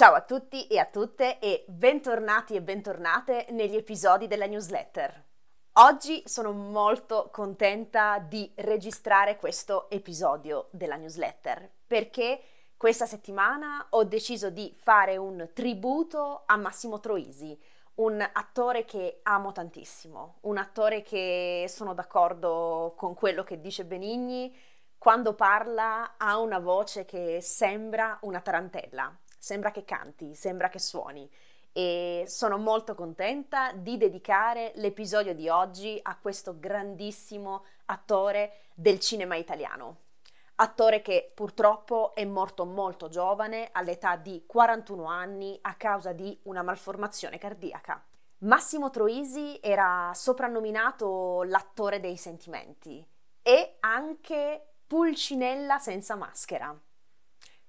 Ciao a tutti e a tutte e bentornati e bentornate negli episodi della newsletter. Oggi sono molto contenta di registrare questo episodio della newsletter perché questa settimana ho deciso di fare un tributo a Massimo Troisi, un attore che amo tantissimo, un attore che sono d'accordo con quello che dice Benigni, quando parla ha una voce che sembra una tarantella, sembra che canti, sembra che suoni e sono molto contenta di dedicare l'episodio di oggi a questo grandissimo attore del cinema italiano. Attore che purtroppo è morto molto giovane, all'età di 41 anni, a causa di una malformazione cardiaca. Massimo Troisi era soprannominato l'attore dei sentimenti e anche Pulcinella senza maschera.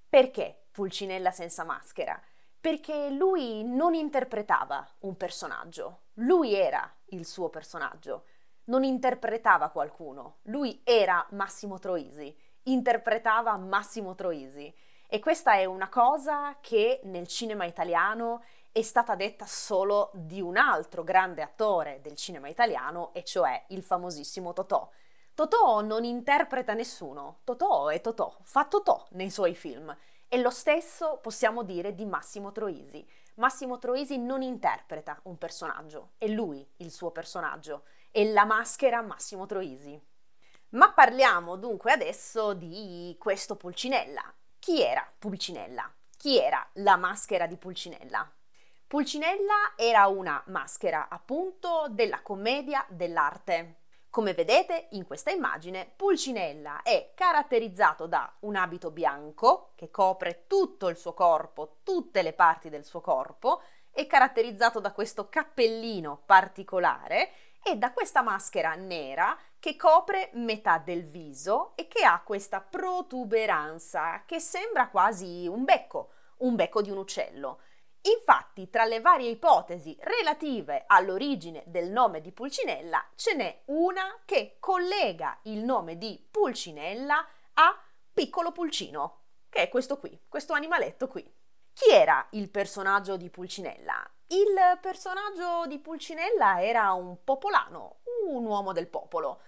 Perché Pulcinella senza maschera? Perché lui non interpretava un personaggio, lui era il suo personaggio, non interpretava qualcuno, lui era Massimo Troisi, interpretava Massimo Troisi. E questa è una cosa che nel cinema italiano è stata detta solo di un altro grande attore del cinema italiano, e cioè il famosissimo Totò. Totò non interpreta nessuno, Totò è Totò, fa Totò nei suoi film. E lo stesso possiamo dire di Massimo Troisi. Massimo Troisi non interpreta un personaggio, è lui il suo personaggio, è la maschera Massimo Troisi. Ma parliamo dunque adesso di questo Pulcinella. Chi era Pulcinella? Chi era la maschera di Pulcinella? Pulcinella era una maschera appunto della commedia dell'arte. Come vedete in questa immagine, Pulcinella è caratterizzato da un abito bianco che copre tutto il suo corpo, tutte le parti del suo corpo, è caratterizzato da questo cappellino particolare e da questa maschera nera che copre metà del viso e che ha questa protuberanza che sembra quasi un becco, un becco di un uccello. Infatti, tra le varie ipotesi relative all'origine del nome di Pulcinella, ce n'è una che collega il nome di Pulcinella a Piccolo Pulcino, che è questo qui, questo animaletto qui. Chi era il personaggio di Pulcinella? Il personaggio di Pulcinella era un popolano, un uomo del popolo,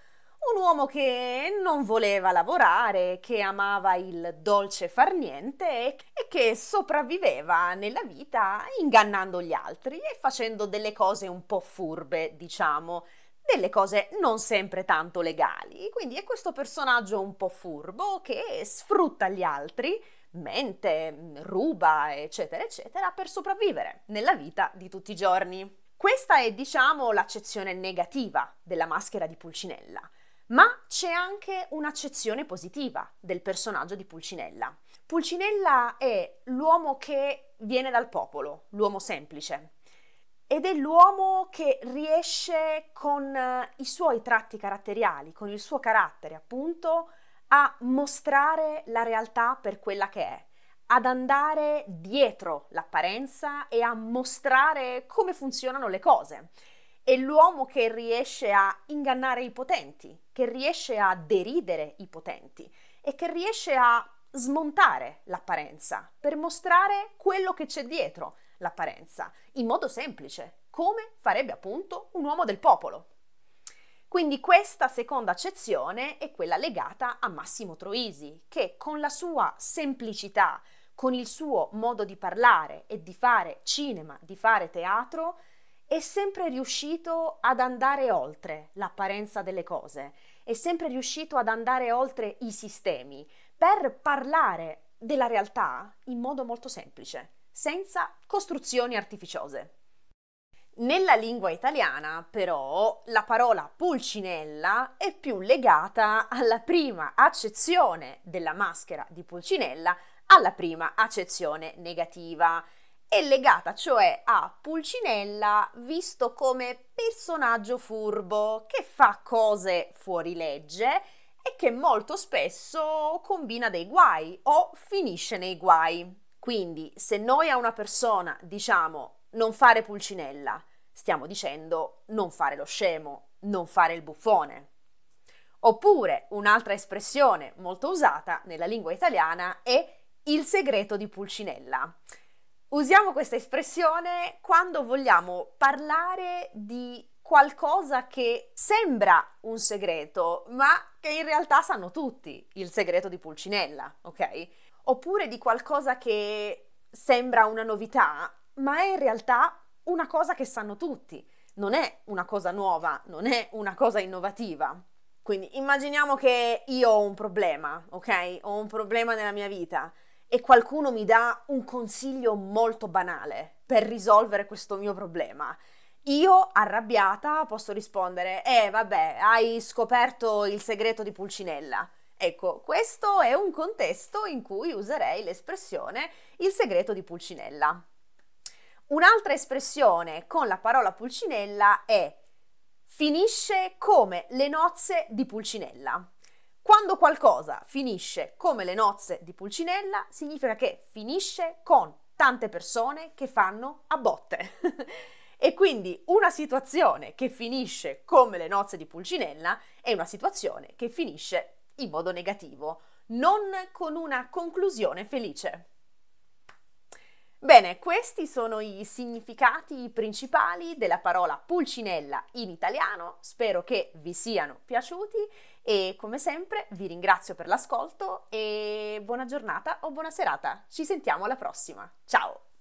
un uomo che non voleva lavorare, che amava il dolce far niente e che sopravviveva nella vita ingannando gli altri e facendo delle cose un po' furbe, diciamo, delle cose non sempre tanto legali. Quindi è questo personaggio un po' furbo che sfrutta gli altri, mente, ruba, eccetera, eccetera, per sopravvivere nella vita di tutti i giorni. Questa è, diciamo, l'accezione negativa della maschera di Pulcinella. Ma c'è anche un'accezione positiva del personaggio di Pulcinella. Pulcinella è l'uomo che viene dal popolo, l'uomo semplice, ed è l'uomo che riesce con eh, i suoi tratti caratteriali, con il suo carattere appunto, a mostrare la realtà per quella che è, ad andare dietro l'apparenza e a mostrare come funzionano le cose è l'uomo che riesce a ingannare i potenti, che riesce a deridere i potenti e che riesce a smontare l'apparenza per mostrare quello che c'è dietro l'apparenza, in modo semplice, come farebbe appunto un uomo del popolo. Quindi questa seconda accezione è quella legata a Massimo Troisi, che con la sua semplicità, con il suo modo di parlare e di fare cinema, di fare teatro, è sempre riuscito ad andare oltre l'apparenza delle cose, è sempre riuscito ad andare oltre i sistemi per parlare della realtà in modo molto semplice, senza costruzioni artificiose. Nella lingua italiana, però, la parola pulcinella è più legata alla prima accezione della maschera di Pulcinella, alla prima accezione negativa è legata cioè a Pulcinella visto come personaggio furbo che fa cose fuori legge e che molto spesso combina dei guai o finisce nei guai. Quindi se noi a una persona diciamo non fare Pulcinella, stiamo dicendo non fare lo scemo, non fare il buffone. Oppure un'altra espressione molto usata nella lingua italiana è il segreto di Pulcinella. Usiamo questa espressione quando vogliamo parlare di qualcosa che sembra un segreto, ma che in realtà sanno tutti, il segreto di Pulcinella, ok? Oppure di qualcosa che sembra una novità, ma è in realtà una cosa che sanno tutti. Non è una cosa nuova, non è una cosa innovativa. Quindi immaginiamo che io ho un problema, ok? Ho un problema nella mia vita e qualcuno mi dà un consiglio molto banale per risolvere questo mio problema. Io, arrabbiata, posso rispondere: Eh, vabbè, hai scoperto il segreto di Pulcinella. Ecco, questo è un contesto in cui userei l'espressione il segreto di Pulcinella. Un'altra espressione con la parola Pulcinella è finisce come le nozze di Pulcinella. Quando qualcosa finisce come le nozze di Pulcinella, significa che finisce con tante persone che fanno a botte. e quindi una situazione che finisce come le nozze di Pulcinella è una situazione che finisce in modo negativo, non con una conclusione felice. Bene, questi sono i significati principali della parola pulcinella in italiano, spero che vi siano piaciuti e come sempre vi ringrazio per l'ascolto e buona giornata o buona serata, ci sentiamo alla prossima, ciao!